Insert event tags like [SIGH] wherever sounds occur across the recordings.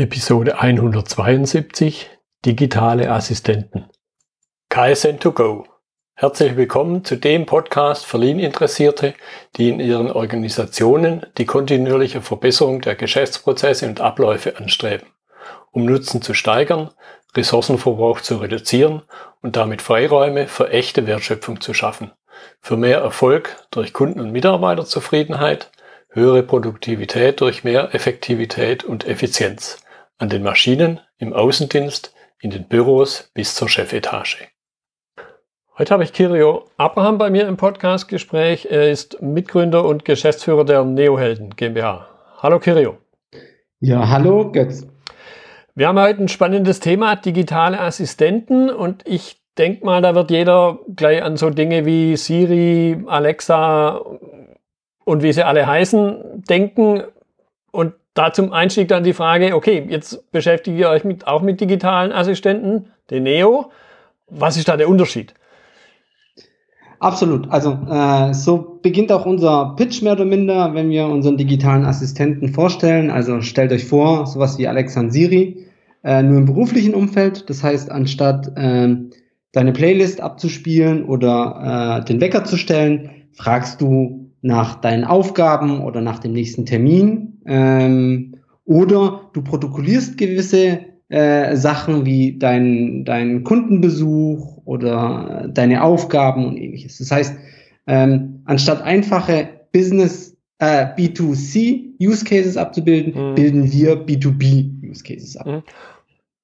Episode 172 Digitale Assistenten. KSN2Go. Herzlich willkommen zu dem Podcast für Lean-Interessierte, die in ihren Organisationen die kontinuierliche Verbesserung der Geschäftsprozesse und Abläufe anstreben, um Nutzen zu steigern, Ressourcenverbrauch zu reduzieren und damit Freiräume für echte Wertschöpfung zu schaffen, für mehr Erfolg durch Kunden- und Mitarbeiterzufriedenheit, höhere Produktivität durch mehr Effektivität und Effizienz an den Maschinen, im Außendienst, in den Büros bis zur Chefetage. Heute habe ich Kirio Abraham bei mir im Podcastgespräch. Er ist Mitgründer und Geschäftsführer der Neohelden GmbH. Hallo Kirio. Ja, hallo Götz. Wir haben heute ein spannendes Thema, digitale Assistenten und ich denke mal, da wird jeder gleich an so Dinge wie Siri, Alexa und wie sie alle heißen denken. Und da zum Einstieg dann die Frage, okay, jetzt beschäftigt ihr euch mit, auch mit digitalen Assistenten, den Neo. Was ist da der Unterschied? Absolut. Also äh, so beginnt auch unser Pitch mehr oder minder, wenn wir unseren digitalen Assistenten vorstellen. Also stellt euch vor, sowas wie Alexa und Siri, äh, nur im beruflichen Umfeld. Das heißt, anstatt äh, deine Playlist abzuspielen oder äh, den Wecker zu stellen, fragst du nach deinen Aufgaben oder nach dem nächsten Termin. Ähm, oder du protokollierst gewisse äh, Sachen wie dein, dein Kundenbesuch oder deine Aufgaben und ähnliches. Das heißt, ähm, anstatt einfache Business äh, B2C Use Cases abzubilden, mhm. bilden wir B2B Use Cases ab. Mhm.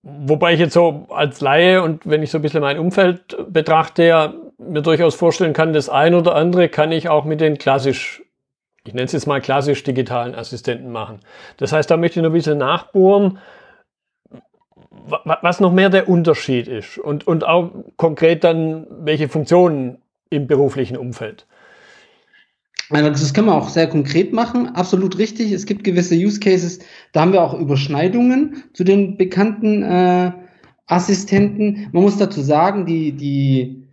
Wobei ich jetzt so als Laie und wenn ich so ein bisschen mein Umfeld betrachte, ja, mir durchaus vorstellen kann, das ein oder andere kann ich auch mit den klassisch, ich nenne es jetzt mal klassisch digitalen Assistenten machen. Das heißt, da möchte ich noch ein bisschen nachbohren, was noch mehr der Unterschied ist und, und auch konkret dann welche Funktionen im beruflichen Umfeld. Das können wir auch sehr konkret machen, absolut richtig. Es gibt gewisse Use Cases, da haben wir auch Überschneidungen zu den bekannten äh, Assistenten. Man muss dazu sagen, die, die,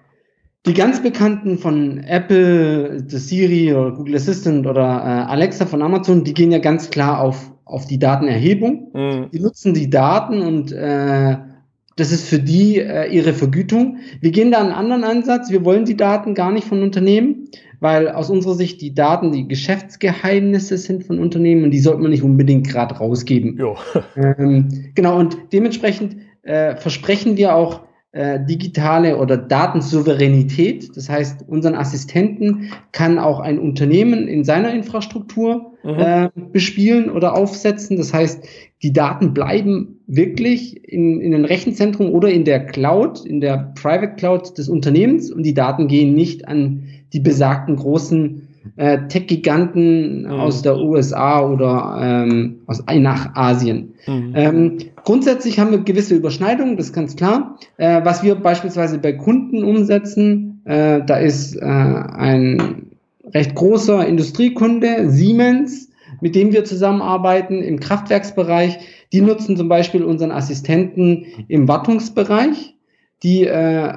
die ganz bekannten von Apple, Siri oder Google Assistant oder äh, Alexa von Amazon, die gehen ja ganz klar auf auf die Datenerhebung. Mhm. Die nutzen die Daten und äh, das ist für die äh, ihre Vergütung. Wir gehen da einen anderen Ansatz. Wir wollen die Daten gar nicht von Unternehmen, weil aus unserer Sicht die Daten die Geschäftsgeheimnisse sind von Unternehmen und die sollte man nicht unbedingt gerade rausgeben. Ähm, genau, und dementsprechend äh, versprechen wir auch äh, digitale oder Datensouveränität. Das heißt, unseren Assistenten kann auch ein Unternehmen in seiner Infrastruktur mhm. äh, bespielen oder aufsetzen. Das heißt, die Daten bleiben wirklich in, in den Rechenzentrum oder in der Cloud, in der Private Cloud des Unternehmens und die Daten gehen nicht an die besagten großen äh, Tech-Giganten mhm. aus der USA oder ähm, aus nach Asien. Mhm. Ähm, grundsätzlich haben wir gewisse Überschneidungen, das ist ganz klar. Äh, was wir beispielsweise bei Kunden umsetzen, äh, da ist äh, ein recht großer Industriekunde, Siemens, mit dem wir zusammenarbeiten im Kraftwerksbereich. Die nutzen zum Beispiel unseren Assistenten im Wartungsbereich. Die äh,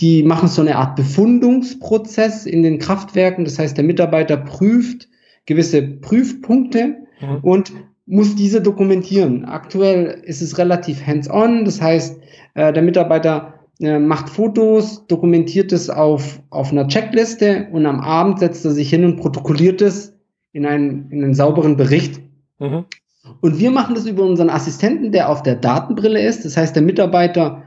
die machen so eine Art Befundungsprozess in den Kraftwerken. Das heißt, der Mitarbeiter prüft gewisse Prüfpunkte mhm. und muss diese dokumentieren. Aktuell ist es relativ hands-on. Das heißt, äh, der Mitarbeiter äh, macht Fotos, dokumentiert es auf, auf einer Checkliste und am Abend setzt er sich hin und protokolliert es in einen, in einen sauberen Bericht. Mhm. Und wir machen das über unseren Assistenten, der auf der Datenbrille ist. Das heißt, der Mitarbeiter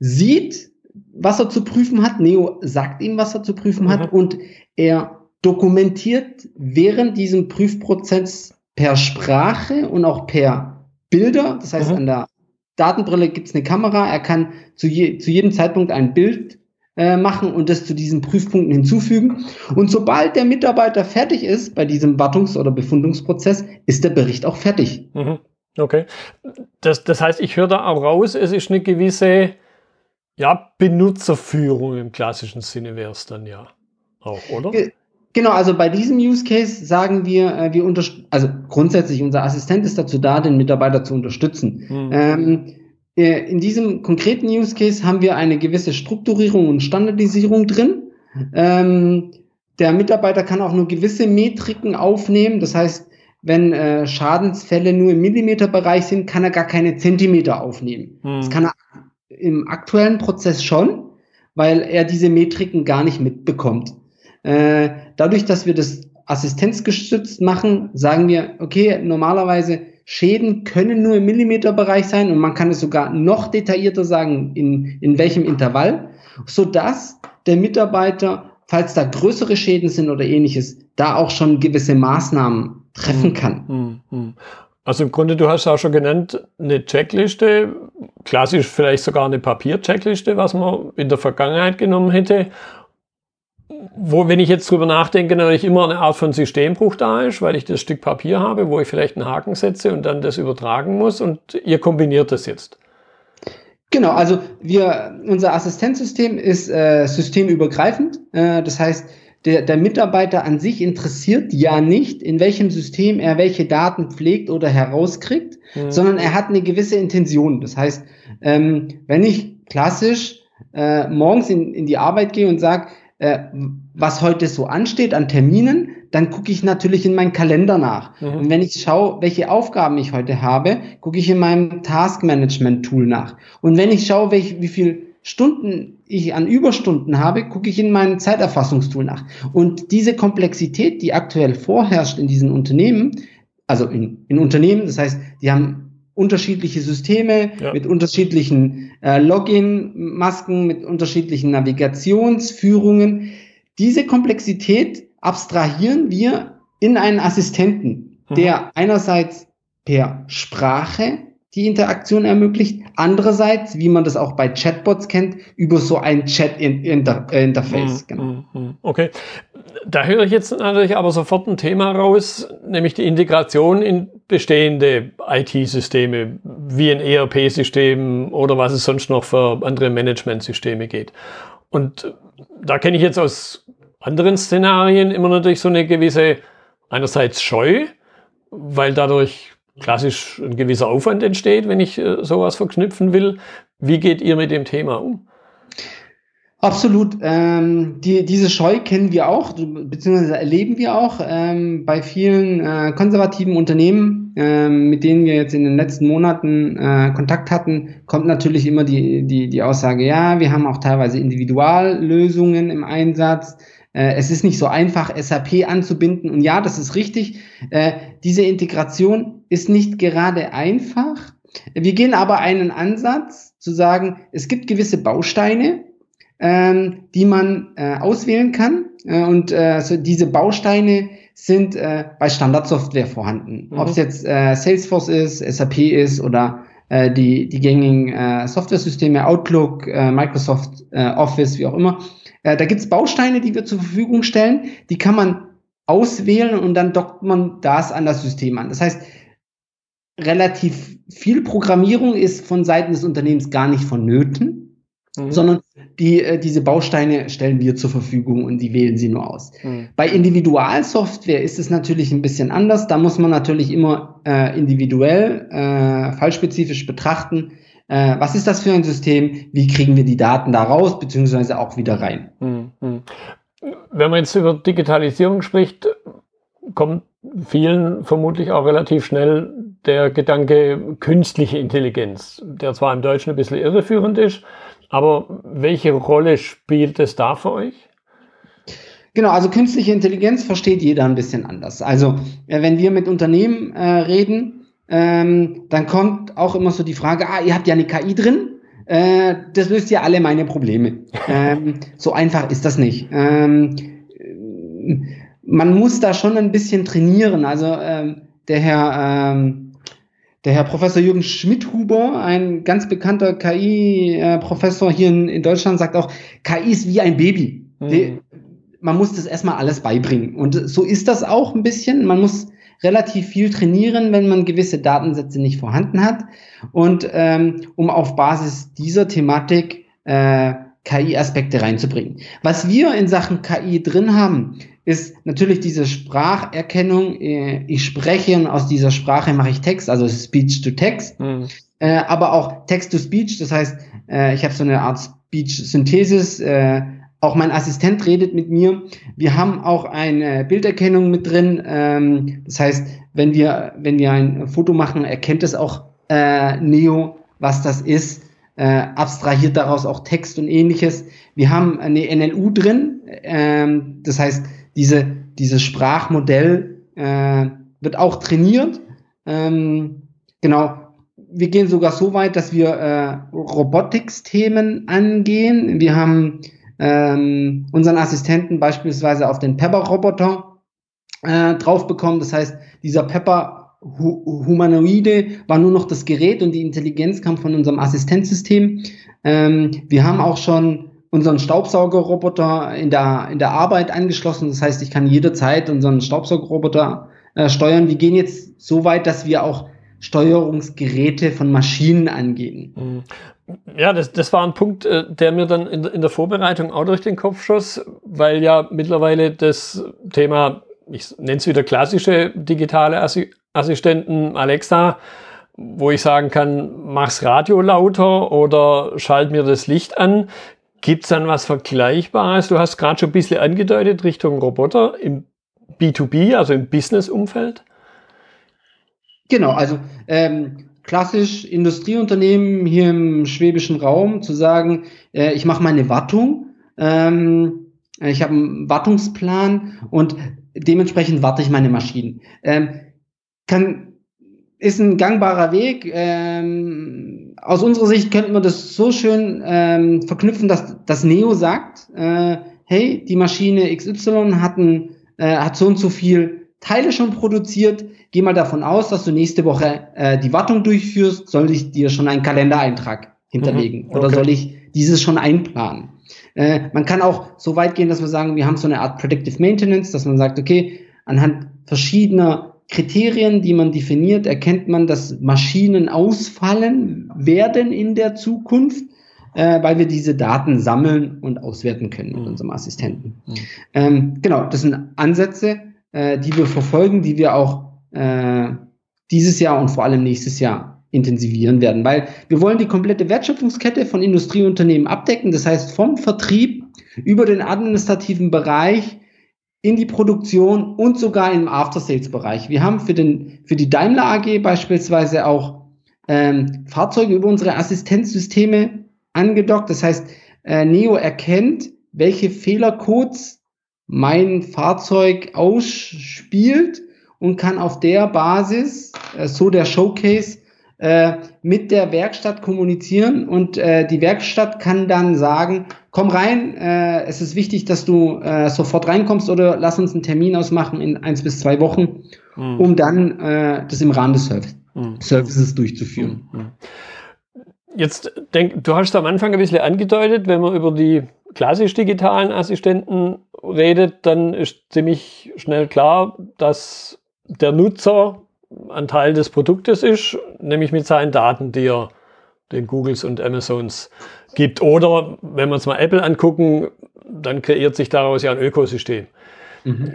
sieht, was er zu prüfen hat. Neo sagt ihm, was er zu prüfen mhm. hat und er dokumentiert während diesem Prüfprozess per Sprache und auch per Bilder. Das heißt, mhm. an der Datenbrille gibt es eine Kamera. Er kann zu, je, zu jedem Zeitpunkt ein Bild äh, machen und das zu diesen Prüfpunkten hinzufügen. Und sobald der Mitarbeiter fertig ist bei diesem Wartungs- oder Befundungsprozess, ist der Bericht auch fertig. Mhm. Okay. Das, das heißt, ich höre da auch raus, es ist eine gewisse ja, Benutzerführung im klassischen Sinne wäre es dann ja auch, oder? Genau, also bei diesem Use Case sagen wir, äh, wir also grundsätzlich unser Assistent ist dazu da, den Mitarbeiter zu unterstützen. Hm. Ähm, äh, in diesem konkreten Use Case haben wir eine gewisse Strukturierung und Standardisierung drin. Ähm, der Mitarbeiter kann auch nur gewisse Metriken aufnehmen. Das heißt, wenn äh, Schadensfälle nur im Millimeterbereich sind, kann er gar keine Zentimeter aufnehmen. Mhm. Das kann er im aktuellen Prozess schon, weil er diese Metriken gar nicht mitbekommt. Äh, dadurch, dass wir das assistenzgestützt machen, sagen wir, okay, normalerweise Schäden können nur im Millimeterbereich sein und man kann es sogar noch detaillierter sagen, in, in welchem Intervall, so dass der Mitarbeiter, falls da größere Schäden sind oder ähnliches, da auch schon gewisse Maßnahmen treffen kann. Hm, hm, hm. Also im Grunde, du hast auch schon genannt, eine Checkliste, klassisch vielleicht sogar eine Papier-Checkliste, was man in der Vergangenheit genommen hätte wo, wenn ich jetzt drüber nachdenke, natürlich immer eine Art von Systembruch da ist, weil ich das Stück Papier habe, wo ich vielleicht einen Haken setze und dann das übertragen muss und ihr kombiniert das jetzt. Genau, also wir, unser Assistenzsystem ist äh, systemübergreifend. Äh, das heißt, der, der Mitarbeiter an sich interessiert ja nicht, in welchem System er welche Daten pflegt oder herauskriegt, mhm. sondern er hat eine gewisse Intention. Das heißt, ähm, wenn ich klassisch äh, morgens in, in die Arbeit gehe und sage, äh, was heute so ansteht an Terminen, dann gucke ich natürlich in meinen Kalender nach. Mhm. Und wenn ich schaue, welche Aufgaben ich heute habe, gucke ich in meinem Task-Management-Tool nach. Und wenn ich schaue, welch, wie viel Stunden ich an Überstunden habe, gucke ich in meinem Zeiterfassungstool nach. Und diese Komplexität, die aktuell vorherrscht in diesen Unternehmen, also in, in Unternehmen, das heißt, die haben unterschiedliche Systeme ja. mit unterschiedlichen äh, Login-Masken, mit unterschiedlichen Navigationsführungen. Diese Komplexität abstrahieren wir in einen Assistenten, mhm. der einerseits per Sprache die Interaktion ermöglicht, andererseits, wie man das auch bei Chatbots kennt, über so ein Chat-Interface. Mhm. Genau. Mhm. Mhm. Okay, da höre ich jetzt natürlich aber sofort ein Thema raus, nämlich die Integration in bestehende IT-Systeme, wie ein ERP-System oder was es sonst noch für andere Management-Systeme geht. Und da kenne ich jetzt aus anderen Szenarien immer natürlich so eine gewisse, einerseits Scheu, weil dadurch klassisch ein gewisser Aufwand entsteht, wenn ich äh, sowas verknüpfen will. Wie geht ihr mit dem Thema um? Absolut. Ähm, die, diese Scheu kennen wir auch, beziehungsweise erleben wir auch ähm, bei vielen äh, konservativen Unternehmen, ähm, mit denen wir jetzt in den letzten Monaten äh, Kontakt hatten, kommt natürlich immer die, die, die Aussage, ja, wir haben auch teilweise Individuallösungen im Einsatz. Äh, es ist nicht so einfach, SAP anzubinden. Und ja, das ist richtig. Äh, diese Integration ist nicht gerade einfach. Wir gehen aber einen Ansatz zu sagen, es gibt gewisse Bausteine, ähm, die man äh, auswählen kann. Äh, und äh, so diese Bausteine sind äh, bei Standardsoftware vorhanden. Mhm. Ob es jetzt äh, Salesforce ist, SAP ist oder äh, die, die gängigen äh, Software-Systeme, Outlook, äh, Microsoft äh, Office, wie auch immer. Äh, da gibt es Bausteine, die wir zur Verfügung stellen, die kann man auswählen und dann dockt man das an das System an. Das heißt, relativ viel Programmierung ist von Seiten des Unternehmens gar nicht vonnöten mhm. sondern die, äh, diese Bausteine stellen wir zur Verfügung und die wählen sie nur aus. Mhm. Bei Individualsoftware ist es natürlich ein bisschen anders. Da muss man natürlich immer äh, individuell, äh, fallspezifisch betrachten, äh, was ist das für ein System, wie kriegen wir die Daten da raus, beziehungsweise auch wieder rein. Mhm. Wenn man jetzt über Digitalisierung spricht, kommt vielen vermutlich auch relativ schnell der Gedanke künstliche Intelligenz, der zwar im Deutschen ein bisschen irreführend ist, aber welche Rolle spielt es da für euch? Genau, also künstliche Intelligenz versteht jeder ein bisschen anders. Also äh, wenn wir mit Unternehmen äh, reden, ähm, dann kommt auch immer so die Frage, ah, ihr habt ja eine KI drin, äh, das löst ja alle meine Probleme. [LAUGHS] ähm, so einfach ist das nicht. Ähm, man muss da schon ein bisschen trainieren. Also ähm, der Herr ähm, der Herr Professor Jürgen Schmidhuber, ein ganz bekannter KI-Professor hier in, in, Deutschland, sagt auch, KI ist wie ein Baby. Mhm. Die, man muss das erstmal alles beibringen. Und so ist das auch ein bisschen. Man muss relativ viel trainieren, wenn man gewisse Datensätze nicht vorhanden hat. Und ähm, um auf Basis dieser Thematik äh, KI-Aspekte reinzubringen. Was wir in Sachen KI drin haben, ist natürlich diese Spracherkennung. Äh, ich spreche und aus dieser Sprache mache ich Text, also Speech to Text, mhm. aber auch Text to Speech. Das heißt, äh, ich habe so eine Art Speech-Synthesis auch mein Assistent redet mit mir. Wir haben auch eine Bilderkennung mit drin. Ähm, das heißt, wenn wir, wenn wir ein Foto machen, erkennt es auch Neo, was das ist, äh, abstrahiert daraus auch Text und ähnliches. Wir haben eine NLU drin, ähm, das heißt, diese, dieses Sprachmodell äh, wird auch trainiert. Ähm, genau, wir gehen sogar so weit, dass wir äh, Robotics-Themen angehen. Wir haben ähm, unseren Assistenten beispielsweise auf den Pepper-Roboter äh, drauf bekommen. Das heißt, dieser Pepper Humanoide war nur noch das Gerät und die Intelligenz kam von unserem Assistenzsystem. Ähm, wir haben auch schon unseren Staubsaugerroboter in der, in der Arbeit angeschlossen. Das heißt, ich kann jederzeit unseren Staubsaugerroboter äh, steuern. Wir gehen jetzt so weit, dass wir auch Steuerungsgeräte von Maschinen angehen. Mhm. Ja, das, das war ein Punkt, äh, der mir dann in, in der Vorbereitung auch durch den Kopf schoss, weil ja mittlerweile das Thema, ich nenne es wieder klassische digitale Assistenten, Alexa, wo ich sagen kann, mach's Radio lauter oder schalt mir das Licht an. Gibt's dann was Vergleichbares? Du hast gerade schon ein bisschen angedeutet Richtung Roboter im B2B, also im Business-Umfeld. Genau, also ähm, klassisch Industrieunternehmen hier im schwäbischen Raum zu sagen, äh, ich mache meine Wartung, ähm, ich habe einen Wartungsplan und dementsprechend warte ich meine Maschinen. Ähm, kann, ist ein gangbarer Weg. Ähm, aus unserer Sicht könnte man das so schön ähm, verknüpfen, dass das Neo sagt, äh, hey, die Maschine XY hat, ein, äh, hat so und so viel Teile schon produziert. Geh mal davon aus, dass du nächste Woche äh, die Wartung durchführst. Soll ich dir schon einen Kalendereintrag hinterlegen? Mhm, okay. Oder soll ich dieses schon einplanen? Äh, man kann auch so weit gehen, dass wir sagen, wir haben so eine Art Predictive Maintenance, dass man sagt, okay, anhand verschiedener Kriterien, die man definiert, erkennt man, dass Maschinen ausfallen werden in der Zukunft, äh, weil wir diese Daten sammeln und auswerten können mit mhm. unserem Assistenten. Mhm. Ähm, genau, das sind Ansätze, äh, die wir verfolgen, die wir auch äh, dieses Jahr und vor allem nächstes Jahr intensivieren werden, weil wir wollen die komplette Wertschöpfungskette von Industrieunternehmen abdecken, das heißt vom Vertrieb über den administrativen Bereich in die Produktion und sogar im After-Sales-Bereich. Wir haben für, den, für die Daimler AG beispielsweise auch ähm, Fahrzeuge über unsere Assistenzsysteme angedockt. Das heißt, äh, Neo erkennt, welche Fehlercodes mein Fahrzeug ausspielt und kann auf der Basis, äh, so der Showcase, äh, mit der Werkstatt kommunizieren und äh, die Werkstatt kann dann sagen, komm rein, äh, es ist wichtig, dass du äh, sofort reinkommst oder lass uns einen Termin ausmachen in eins bis zwei Wochen, mhm. um dann äh, das im Rahmen des Service mhm. Services durchzuführen. Mhm. Jetzt denk, du hast am Anfang ein bisschen angedeutet, wenn man über die klassisch digitalen Assistenten redet, dann ist ziemlich schnell klar, dass der Nutzer ein Teil des Produktes ist, nämlich mit seinen Daten, die er den Googles und Amazons gibt. Oder wenn wir uns mal Apple angucken, dann kreiert sich daraus ja ein Ökosystem. Mhm.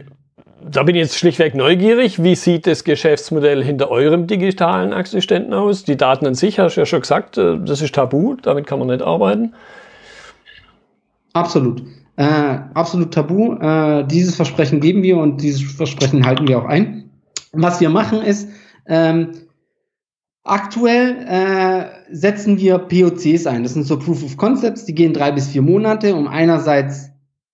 Da bin ich jetzt schlichtweg neugierig. Wie sieht das Geschäftsmodell hinter eurem digitalen Assistenten aus? Die Daten an sich, hast du ja schon gesagt, äh, das ist tabu, damit kann man nicht arbeiten. Absolut. Äh, absolut tabu. Äh, dieses Versprechen geben wir und dieses Versprechen halten wir auch ein. Was wir machen ist, ähm, aktuell äh, setzen wir POCs ein. Das sind so Proof of Concepts, die gehen drei bis vier Monate, um einerseits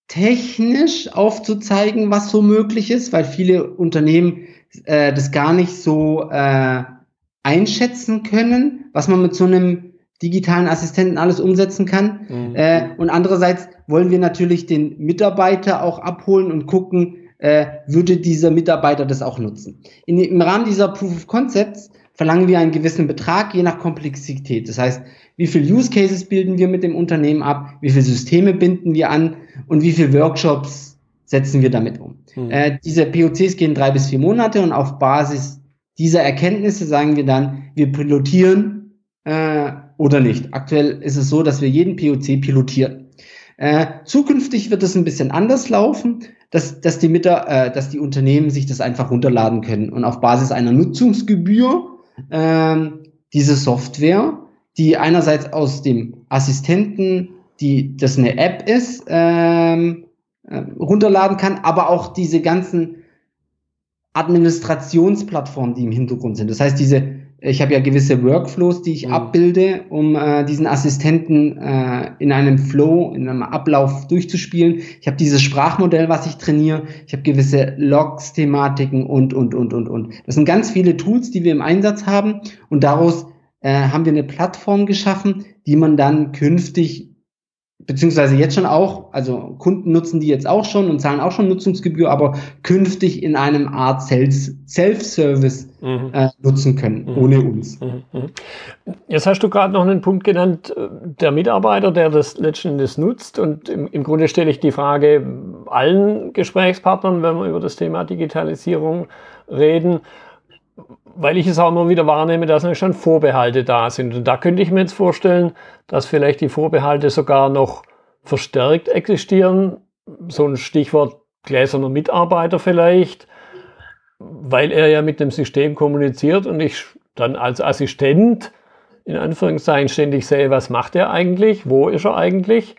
technisch aufzuzeigen, was so möglich ist, weil viele Unternehmen äh, das gar nicht so äh, einschätzen können, was man mit so einem digitalen Assistenten alles umsetzen kann. Mhm. Äh, und andererseits wollen wir natürlich den Mitarbeiter auch abholen und gucken, äh, würde dieser Mitarbeiter das auch nutzen. In, Im Rahmen dieser Proof of Concepts verlangen wir einen gewissen Betrag, je nach Komplexität. Das heißt, wie viel Use Cases bilden wir mit dem Unternehmen ab, wie viele Systeme binden wir an und wie viele Workshops setzen wir damit um. Mhm. Äh, diese POCs gehen drei bis vier Monate und auf Basis dieser Erkenntnisse sagen wir dann, wir pilotieren äh, oder nicht. Aktuell ist es so, dass wir jeden POC pilotieren. Äh, zukünftig wird es ein bisschen anders laufen, dass, dass, die Mitter, äh, dass die Unternehmen sich das einfach runterladen können und auf Basis einer Nutzungsgebühr äh, diese Software, die einerseits aus dem Assistenten die das eine App ist, ähm, äh, runterladen kann, aber auch diese ganzen Administrationsplattformen, die im Hintergrund sind. Das heißt, diese, ich habe ja gewisse Workflows, die ich mhm. abbilde, um äh, diesen Assistenten äh, in einem Flow, in einem Ablauf durchzuspielen. Ich habe dieses Sprachmodell, was ich trainiere. Ich habe gewisse Logs, Thematiken und, und, und, und, und. Das sind ganz viele Tools, die wir im Einsatz haben und daraus äh, haben wir eine Plattform geschaffen, die man dann künftig beziehungsweise jetzt schon auch, also Kunden nutzen die jetzt auch schon und zahlen auch schon Nutzungsgebühr, aber künftig in einem Art Self-Service mhm. äh, nutzen können, mhm. ohne uns. Mhm. mhm. Jetzt hast du gerade noch einen Punkt genannt, äh, der Mitarbeiter, der das letztendlich nutzt. Und im, im Grunde stelle ich die Frage allen Gesprächspartnern, wenn wir über das Thema Digitalisierung reden, weil ich es auch immer wieder wahrnehme, dass schon Vorbehalte da sind. Und da könnte ich mir jetzt vorstellen, dass vielleicht die Vorbehalte sogar noch verstärkt existieren. So ein Stichwort gläserner Mitarbeiter vielleicht, weil er ja mit dem System kommuniziert und ich dann als Assistent in Anführungszeichen ständig sehe, was macht er eigentlich, wo ist er eigentlich.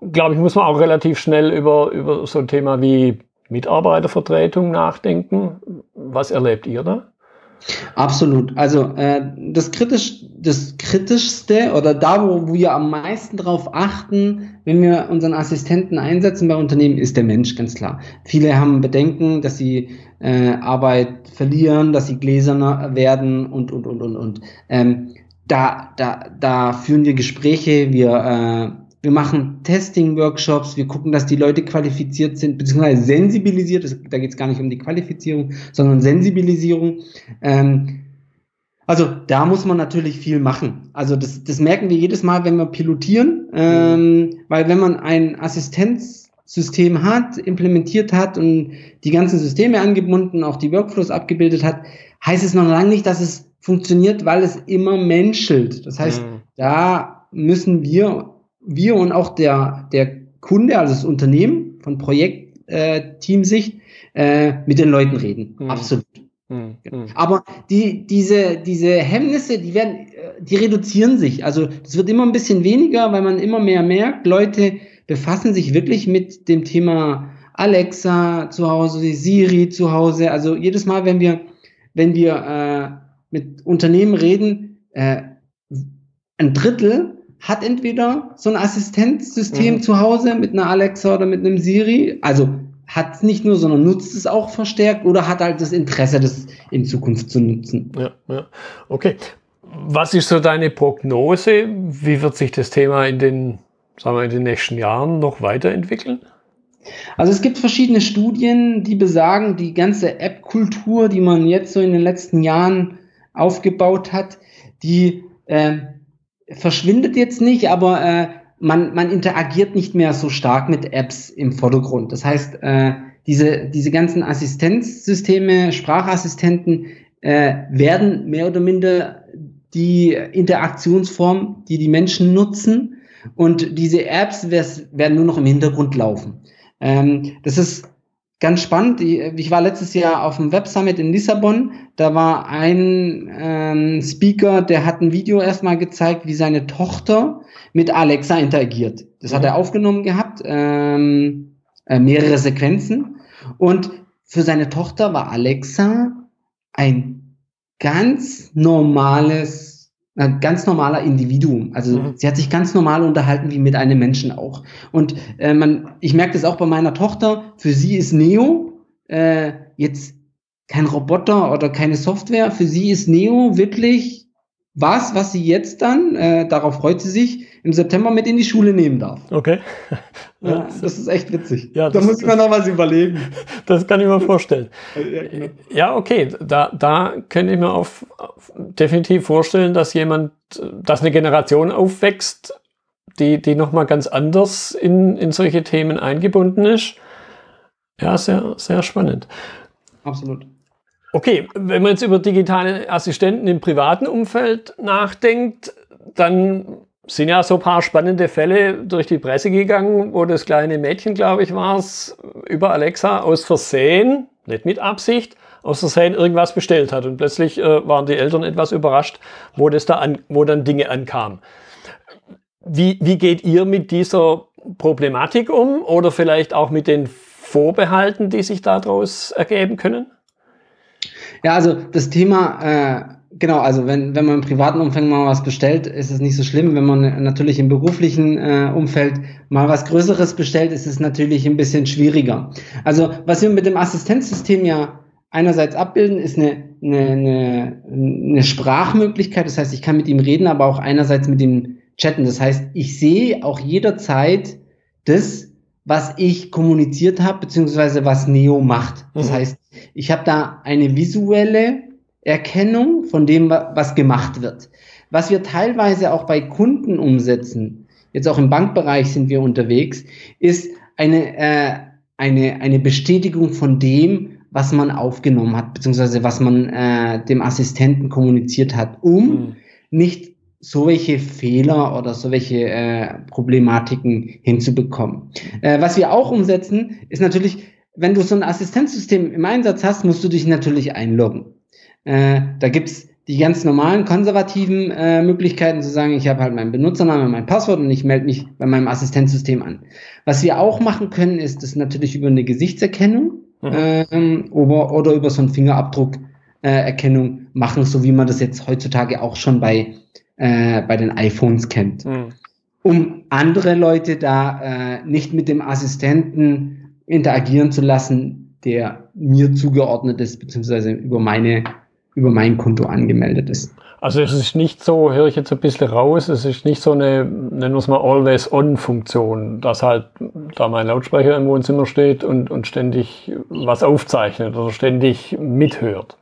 Glaube ich, muss man auch relativ schnell über, über so ein Thema wie Mitarbeitervertretung nachdenken. Was erlebt ihr da? Absolut. Also äh, das, kritisch, das Kritischste oder da, wo wir am meisten drauf achten, wenn wir unseren Assistenten einsetzen bei Unternehmen, ist der Mensch, ganz klar. Viele haben Bedenken, dass sie äh, Arbeit verlieren, dass sie gläserner werden und, und, und, und, und. Ähm, da, da, da führen wir Gespräche, wir äh, wir machen Testing-Workshops, wir gucken, dass die Leute qualifiziert sind, beziehungsweise sensibilisiert. Das, da geht es gar nicht um die Qualifizierung, sondern Sensibilisierung. Ähm, also da muss man natürlich viel machen. Also das, das merken wir jedes Mal, wenn wir pilotieren, ähm, weil wenn man ein Assistenzsystem hat, implementiert hat und die ganzen Systeme angebunden, auch die Workflows abgebildet hat, heißt es noch lange nicht, dass es funktioniert, weil es immer menschelt. Das heißt, mhm. da müssen wir wir und auch der, der Kunde, also das Unternehmen von Projektteamsicht, äh, äh, mit den Leuten reden. Mhm. Absolut. Mhm. Aber die, diese, diese Hemmnisse, die werden, äh, die reduzieren sich. Also es wird immer ein bisschen weniger, weil man immer mehr merkt, Leute befassen sich wirklich mit dem Thema Alexa zu Hause, Siri zu Hause. Also jedes Mal, wenn wir, wenn wir äh, mit Unternehmen reden, äh, ein Drittel hat entweder so ein Assistenzsystem mhm. zu Hause mit einer Alexa oder mit einem Siri, also hat es nicht nur, sondern nutzt es auch verstärkt oder hat halt das Interesse, das in Zukunft zu nutzen. Ja, ja. Okay. Was ist so deine Prognose? Wie wird sich das Thema in den, sagen wir, in den nächsten Jahren noch weiterentwickeln? Also es gibt verschiedene Studien, die besagen, die ganze App-Kultur, die man jetzt so in den letzten Jahren aufgebaut hat, die äh, verschwindet jetzt nicht, aber äh, man, man interagiert nicht mehr so stark mit Apps im Vordergrund. Das heißt, äh, diese, diese ganzen Assistenzsysteme, Sprachassistenten äh, werden mehr oder minder die Interaktionsform, die die Menschen nutzen. Und diese Apps werden nur noch im Hintergrund laufen. Ähm, das ist ganz spannend. Ich war letztes Jahr auf dem Web Summit in Lissabon. Da war ein ähm, Speaker, der hat ein Video erstmal gezeigt, wie seine Tochter mit Alexa interagiert. Das mhm. hat er aufgenommen gehabt, ähm, äh, mehrere Sequenzen. Und für seine Tochter war Alexa ein ganz normales ein ganz normaler Individuum. Also mhm. sie hat sich ganz normal unterhalten wie mit einem Menschen auch. Und äh, man, ich merke das auch bei meiner Tochter. Für sie ist Neo äh, jetzt kein Roboter oder keine Software. Für sie ist Neo wirklich was, was sie jetzt dann, äh, darauf freut sie sich, im September mit in die Schule nehmen darf. Okay. [LAUGHS] Ja, das ist echt witzig. Ja, da muss man noch was überlegen. [LAUGHS] Das kann ich mir vorstellen. [LAUGHS] Ja, genau. ja okay, da, da könnte ich mir auf, auf, definitiv vorstellen, dass jemand, dass eine Generation aufwächst, die, die nochmal ganz anders in, in solche Themen eingebunden ist. Ja, sehr, sehr spannend. Absolut. Okay, wenn man jetzt über digitale Assistenten im privaten Umfeld nachdenkt, dann sind ja so ein paar spannende Fälle durch die Presse gegangen, wo das kleine Mädchen, glaube ich, war es, über Alexa aus Versehen, nicht mit Absicht, aus Versehen irgendwas bestellt hat. Und plötzlich äh, waren die Eltern etwas überrascht, wo das da an, wo dann Dinge ankamen. wie, wie geht ihr mit dieser Problematik um oder vielleicht auch mit den Vorbehalten, die sich daraus ergeben können? Ja, also das Thema, äh, genau, also wenn, wenn man im privaten Umfeld mal was bestellt, ist es nicht so schlimm. Wenn man natürlich im beruflichen äh, Umfeld mal was Größeres bestellt, ist es natürlich ein bisschen schwieriger. Also was wir mit dem Assistenzsystem ja einerseits abbilden, ist eine, eine, eine, eine Sprachmöglichkeit. Das heißt, ich kann mit ihm reden, aber auch einerseits mit ihm chatten. Das heißt, ich sehe auch jederzeit das, was ich kommuniziert habe, beziehungsweise was Neo macht. Das mhm. heißt, ich habe da eine visuelle Erkennung von dem, was gemacht wird. Was wir teilweise auch bei Kunden umsetzen, jetzt auch im Bankbereich sind wir unterwegs, ist eine, äh, eine, eine Bestätigung von dem, was man aufgenommen hat, beziehungsweise was man äh, dem Assistenten kommuniziert hat, um mhm. nicht solche Fehler oder solche äh, Problematiken hinzubekommen. Äh, was wir auch umsetzen, ist natürlich, wenn du so ein Assistenzsystem im Einsatz hast, musst du dich natürlich einloggen. Äh, da gibt's die ganz normalen konservativen äh, Möglichkeiten zu sagen, ich habe halt meinen Benutzernamen, mein Passwort und ich melde mich bei meinem Assistenzsystem an. Was wir auch machen können, ist das natürlich über eine Gesichtserkennung mhm. ähm, oder, oder über so einen Fingerabdruckerkennung äh, machen, so wie man das jetzt heutzutage auch schon bei äh, bei den iPhones kennt. Mhm. Um andere Leute da äh, nicht mit dem Assistenten interagieren zu lassen, der mir zugeordnet ist, beziehungsweise über meine über mein Konto angemeldet ist. Also es ist nicht so, höre ich jetzt ein bisschen raus, es ist nicht so eine, nennen wir es mal Always-On-Funktion, dass halt da mein Lautsprecher im Wohnzimmer steht und, und ständig was aufzeichnet oder ständig mithört.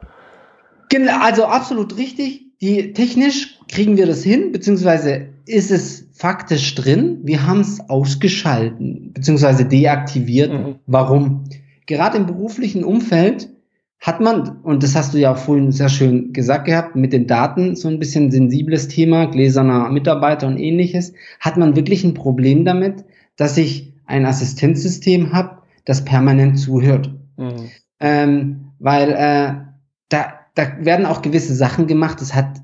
Genau, also absolut richtig. Die technisch kriegen wir das hin, beziehungsweise ist es faktisch drin. Wir haben es ausgeschalten, beziehungsweise deaktiviert. Mhm. Warum? Gerade im beruflichen Umfeld hat man, und das hast du ja auch vorhin sehr schön gesagt gehabt, mit den Daten so ein bisschen sensibles Thema, gläserner Mitarbeiter und ähnliches, hat man wirklich ein Problem damit, dass ich ein Assistenzsystem habe, das permanent zuhört. Mhm. Ähm, weil äh, da da werden auch gewisse Sachen gemacht. Es hat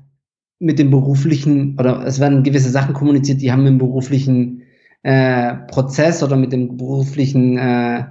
mit dem beruflichen oder es werden gewisse Sachen kommuniziert, die haben mit dem beruflichen äh, Prozess oder mit dem beruflichen äh,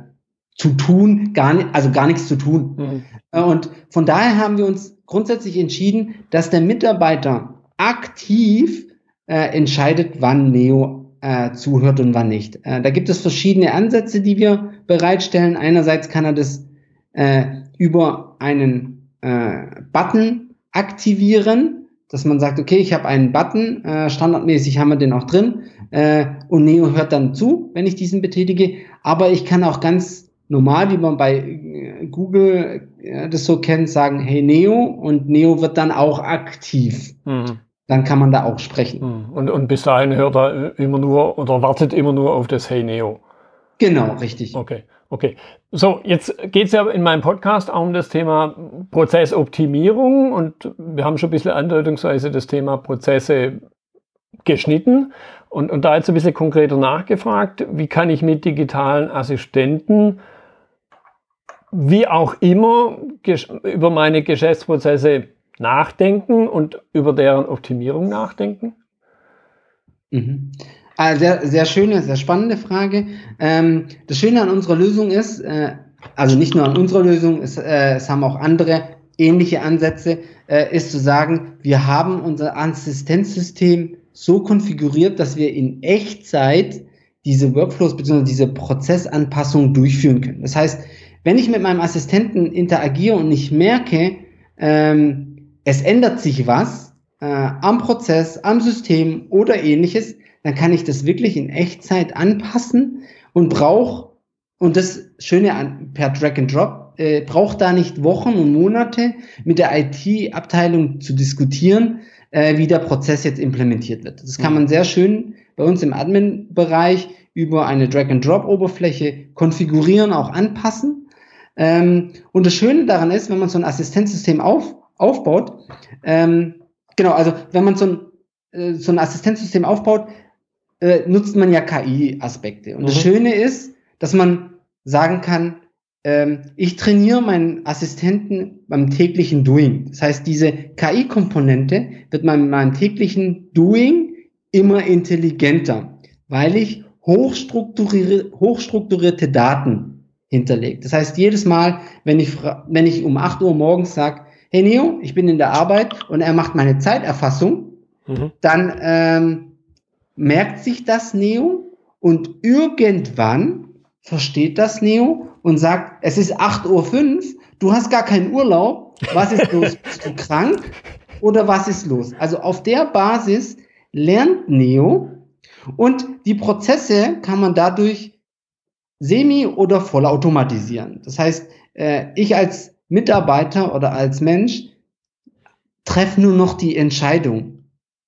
zu tun, gar nicht, also gar nichts zu tun. Mhm. Äh, und von daher haben wir uns grundsätzlich entschieden, dass der Mitarbeiter aktiv äh, entscheidet, wann Neo äh, zuhört und wann nicht. Äh, da gibt es verschiedene Ansätze, die wir bereitstellen. Einerseits kann er das äh, über einen äh, Button aktivieren, dass man sagt, okay, ich habe einen Button, äh, standardmäßig haben wir den auch drin äh, und Neo hört dann zu, wenn ich diesen betätige, aber ich kann auch ganz normal, wie man bei äh, Google äh, das so kennt, sagen, hey Neo und Neo wird dann auch aktiv. Mhm. Dann kann man da auch sprechen. Mhm. Und, und bis dahin hört er immer nur oder wartet immer nur auf das Hey Neo. Genau, richtig. Okay. Okay, so jetzt geht es ja in meinem Podcast auch um das Thema Prozessoptimierung und wir haben schon ein bisschen andeutungsweise das Thema Prozesse geschnitten und, und da jetzt ein bisschen konkreter nachgefragt, wie kann ich mit digitalen Assistenten wie auch immer über meine Geschäftsprozesse nachdenken und über deren Optimierung nachdenken? Mhm. Ah, sehr, sehr schöne, sehr spannende Frage. Ähm, das Schöne an unserer Lösung ist, äh, also nicht nur an unserer Lösung, es, äh, es haben auch andere ähnliche Ansätze, äh, ist zu sagen, wir haben unser Assistenzsystem so konfiguriert, dass wir in Echtzeit diese Workflows bzw. diese Prozessanpassung durchführen können. Das heißt, wenn ich mit meinem Assistenten interagiere und ich merke, ähm, es ändert sich was äh, am Prozess, am System oder ähnliches, dann kann ich das wirklich in Echtzeit anpassen und brauche, und das Schöne an, per Drag and Drop, äh, braucht da nicht Wochen und Monate mit der IT-Abteilung zu diskutieren, äh, wie der Prozess jetzt implementiert wird. Das kann mhm. man sehr schön bei uns im Admin-Bereich über eine Drag-and-Drop-Oberfläche konfigurieren, auch anpassen. Ähm, und das Schöne daran ist, wenn man so ein Assistenzsystem auf, aufbaut, ähm, genau, also wenn man so ein, äh, so ein Assistenzsystem aufbaut, äh, nutzt man ja KI-Aspekte. Und mhm. das Schöne ist, dass man sagen kann, ähm, ich trainiere meinen Assistenten beim täglichen Doing. Das heißt, diese KI-Komponente wird man in meinem täglichen Doing immer intelligenter, weil ich hochstrukturierte, hochstrukturierte Daten hinterlege. Das heißt, jedes Mal, wenn ich, wenn ich um 8 Uhr morgens sage, hey Neo, ich bin in der Arbeit und er macht meine Zeiterfassung, mhm. dann ähm, merkt sich das Neo und irgendwann versteht das Neo und sagt, es ist 8.05 Uhr, du hast gar keinen Urlaub, was ist los? [LAUGHS] Bist du krank oder was ist los? Also auf der Basis lernt Neo und die Prozesse kann man dadurch semi- oder vollautomatisieren. Das heißt, äh, ich als Mitarbeiter oder als Mensch treffe nur noch die Entscheidung.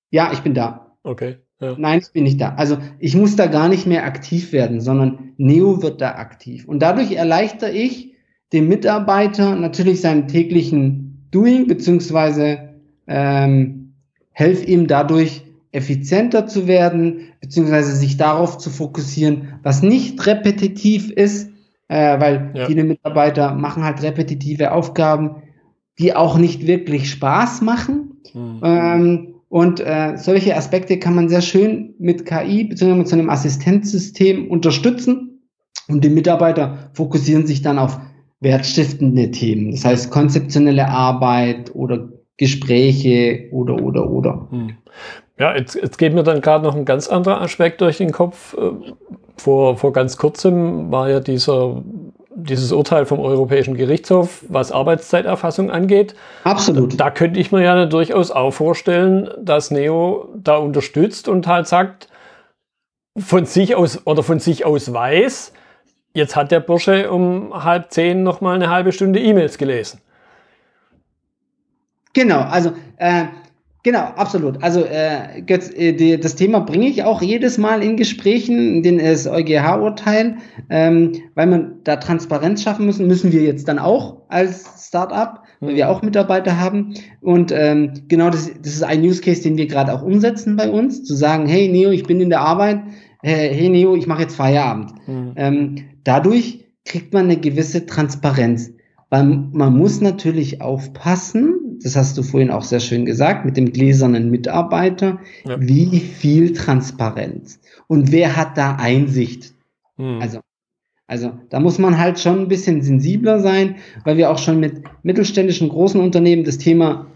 Ja, ich bin da. Okay. Ja. Nein, ich bin nicht da. Also ich muss da gar nicht mehr aktiv werden, sondern Neo wird da aktiv. Und dadurch erleichtere ich dem Mitarbeiter natürlich seinen täglichen Doing, beziehungsweise ähm, helfe ihm dadurch effizienter zu werden, beziehungsweise sich darauf zu fokussieren, was nicht repetitiv ist, äh, weil ja. viele Mitarbeiter machen halt repetitive Aufgaben, die auch nicht wirklich Spaß machen. Mhm. Ähm, und äh, solche Aspekte kann man sehr schön mit KI bzw. mit so einem Assistenzsystem unterstützen. Und die Mitarbeiter fokussieren sich dann auf wertstiftende Themen. Das heißt konzeptionelle Arbeit oder Gespräche oder oder oder. Hm. Ja, jetzt, jetzt geht mir dann gerade noch ein ganz anderer Aspekt durch den Kopf. Äh, vor, vor ganz kurzem war ja dieser dieses Urteil vom Europäischen Gerichtshof, was Arbeitszeiterfassung angeht. Absolut. Da, könnte ich mir ja durchaus auch vorstellen, dass Neo da unterstützt und halt sagt, von sich aus oder von sich aus weiß, jetzt hat der Bursche um halb zehn nochmal eine halbe Stunde E-Mails gelesen. Genau, also äh, Genau, absolut. Also äh, äh, die, das Thema bringe ich auch jedes Mal in Gesprächen, den das EuGH-Urteil, ähm, weil man da Transparenz schaffen müssen, müssen wir jetzt dann auch als Startup, weil wir mhm. auch Mitarbeiter haben. Und ähm, genau das, das ist ein Use Case, den wir gerade auch umsetzen bei uns, zu sagen, hey Neo, ich bin in der Arbeit, äh, hey Neo, ich mache jetzt Feierabend. Mhm. Ähm, dadurch kriegt man eine gewisse Transparenz. Weil man muss natürlich aufpassen, das hast du vorhin auch sehr schön gesagt, mit dem gläsernen Mitarbeiter, ja. wie viel Transparenz und wer hat da Einsicht. Hm. Also, also da muss man halt schon ein bisschen sensibler sein, weil wir auch schon mit mittelständischen großen Unternehmen das Thema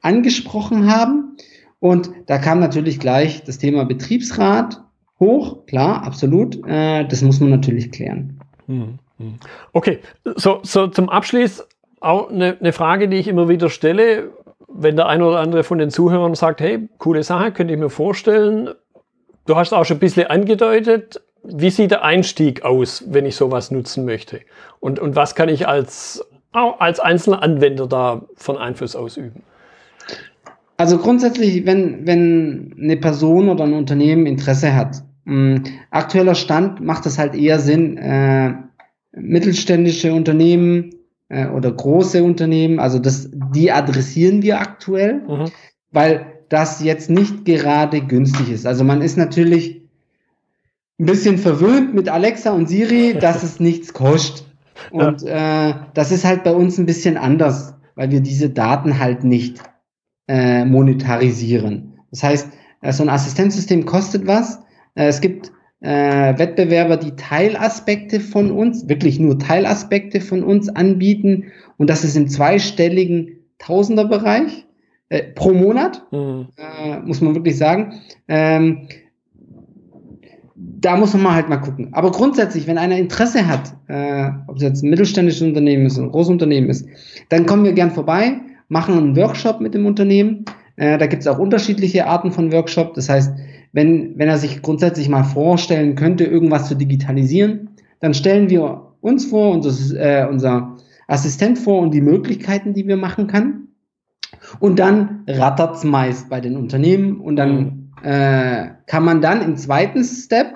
angesprochen haben. Und da kam natürlich gleich das Thema Betriebsrat hoch, klar, absolut. Äh, das muss man natürlich klären. Hm. Hm. Okay, so, so zum Abschluss auch eine, eine Frage, die ich immer wieder stelle, wenn der eine oder andere von den Zuhörern sagt, hey, coole Sache, könnte ich mir vorstellen. Du hast auch schon ein bisschen angedeutet, wie sieht der Einstieg aus, wenn ich sowas nutzen möchte? Und, und was kann ich als, als einzelner Anwender da von Einfluss ausüben? Also grundsätzlich, wenn, wenn eine Person oder ein Unternehmen Interesse hat, mh, hm, aktueller Stand macht es halt eher Sinn, äh, mittelständische Unternehmen äh, oder große Unternehmen, also das, die adressieren wir aktuell, mhm. weil das jetzt nicht gerade günstig ist. Also man ist natürlich ein bisschen verwöhnt mit Alexa und Siri, dass es nichts kostet. Und ja. äh, das ist halt bei uns ein bisschen anders, weil wir diese Daten halt nicht äh, monetarisieren. Das heißt, äh, so ein Assistenzsystem kostet was. Äh, es gibt äh, Wettbewerber, die Teilaspekte von uns, wirklich nur Teilaspekte von uns anbieten. Und das ist im zweistelligen Tausenderbereich äh, pro Monat, mhm. äh, muss man wirklich sagen. Ähm, da muss man mal halt mal gucken. Aber grundsätzlich, wenn einer Interesse hat, äh, ob es jetzt ein mittelständisches Unternehmen ist, ein großes Unternehmen ist, dann kommen wir gern vorbei, machen einen Workshop mit dem Unternehmen. Äh, da gibt es auch unterschiedliche Arten von Workshop. Das heißt, wenn, wenn er sich grundsätzlich mal vorstellen könnte, irgendwas zu digitalisieren, dann stellen wir uns vor, unser, äh, unser Assistent vor und die Möglichkeiten, die wir machen kann. Und dann rattert's meist bei den Unternehmen und dann äh, kann man dann im zweiten Step,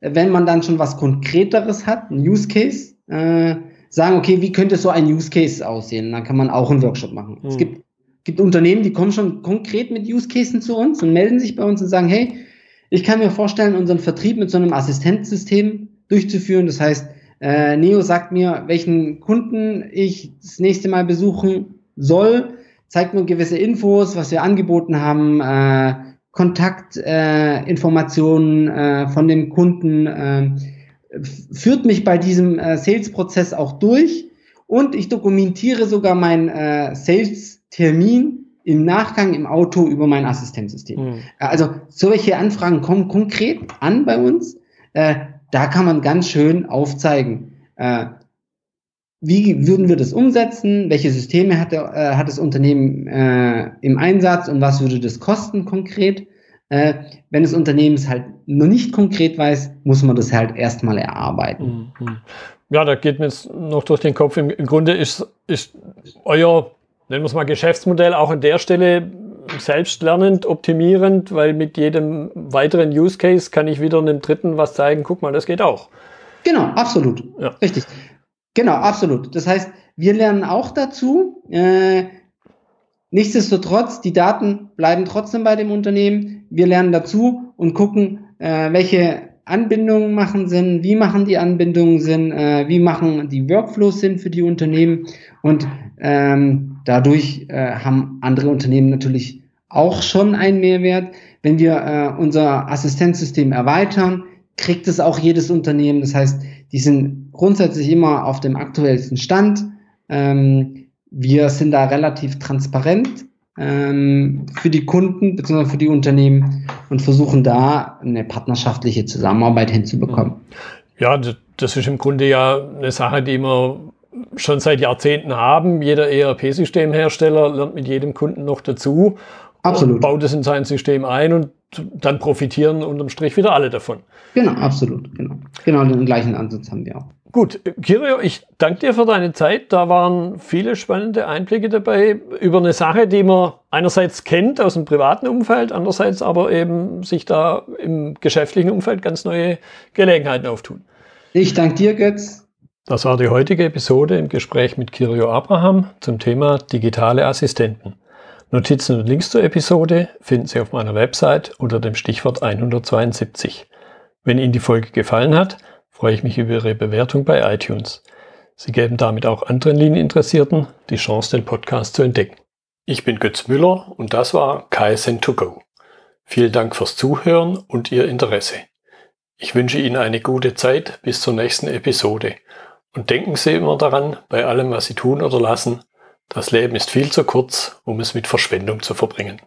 wenn man dann schon was Konkreteres hat, ein Use Case, äh, sagen, okay, wie könnte so ein Use Case aussehen? Dann kann man auch einen Workshop machen. Mhm. Es gibt gibt Unternehmen, die kommen schon konkret mit Use Cases zu uns und melden sich bei uns und sagen, hey, ich kann mir vorstellen, unseren Vertrieb mit so einem Assistenzsystem durchzuführen. Das heißt, äh, Neo sagt mir, welchen Kunden ich das nächste Mal besuchen soll, zeigt mir gewisse Infos, was wir angeboten haben, äh, Kontaktinformationen äh, äh, von dem Kunden, äh, führt mich bei diesem äh, Sales-Prozess auch durch und ich dokumentiere sogar meinen äh, Sales-Termin im Nachgang im Auto über mein Assistenzsystem. Mhm. Also solche Anfragen kommen konkret an bei uns. Äh, da kann man ganz schön aufzeigen, äh, wie würden wir das umsetzen, welche Systeme hat, der, äh, hat das Unternehmen äh, im Einsatz und was würde das kosten konkret. Äh, wenn das Unternehmen es halt noch nicht konkret weiß, muss man das halt erstmal erarbeiten. Mhm. Ja, da geht mir jetzt noch durch den Kopf. Im, im Grunde ist, ist euer nennen wir es mal Geschäftsmodell auch an der Stelle selbstlernend, optimierend, weil mit jedem weiteren Use Case kann ich wieder einem dritten was zeigen, guck mal, das geht auch. Genau, absolut. Ja. Richtig. Genau, absolut. Das heißt, wir lernen auch dazu. Äh, nichtsdestotrotz, die Daten bleiben trotzdem bei dem Unternehmen. Wir lernen dazu und gucken, äh, welche Anbindungen machen Sinn, wie machen die Anbindungen Sinn, äh, wie machen die Workflows Sinn für die Unternehmen und ähm, dadurch äh, haben andere Unternehmen natürlich auch schon einen Mehrwert. Wenn wir äh, unser Assistenzsystem erweitern, kriegt es auch jedes Unternehmen. Das heißt, die sind grundsätzlich immer auf dem aktuellsten Stand. Ähm, wir sind da relativ transparent ähm, für die Kunden bzw. für die Unternehmen und versuchen da eine partnerschaftliche Zusammenarbeit hinzubekommen. Ja, das ist im Grunde ja eine Sache, die wir schon seit Jahrzehnten haben. Jeder ERP-Systemhersteller lernt mit jedem Kunden noch dazu. Absolut. Und baut es in sein System ein und dann profitieren unterm Strich wieder alle davon. Genau, absolut. Genau, genau den gleichen Ansatz haben wir auch. Gut, Kirio, ich danke dir für deine Zeit. Da waren viele spannende Einblicke dabei über eine Sache, die man einerseits kennt aus dem privaten Umfeld, andererseits aber eben sich da im geschäftlichen Umfeld ganz neue Gelegenheiten auftun. Ich danke dir, Götz. Das war die heutige Episode im Gespräch mit Kirio Abraham zum Thema digitale Assistenten. Notizen und Links zur Episode finden Sie auf meiner Website unter dem Stichwort 172. Wenn Ihnen die Folge gefallen hat, freue ich mich über Ihre Bewertung bei iTunes. Sie geben damit auch anderen Linieninteressierten die Chance, den Podcast zu entdecken. Ich bin Götz Müller und das war KSN2Go. Vielen Dank fürs Zuhören und Ihr Interesse. Ich wünsche Ihnen eine gute Zeit bis zur nächsten Episode. Und denken Sie immer daran, bei allem, was Sie tun oder lassen, das Leben ist viel zu kurz, um es mit Verschwendung zu verbringen.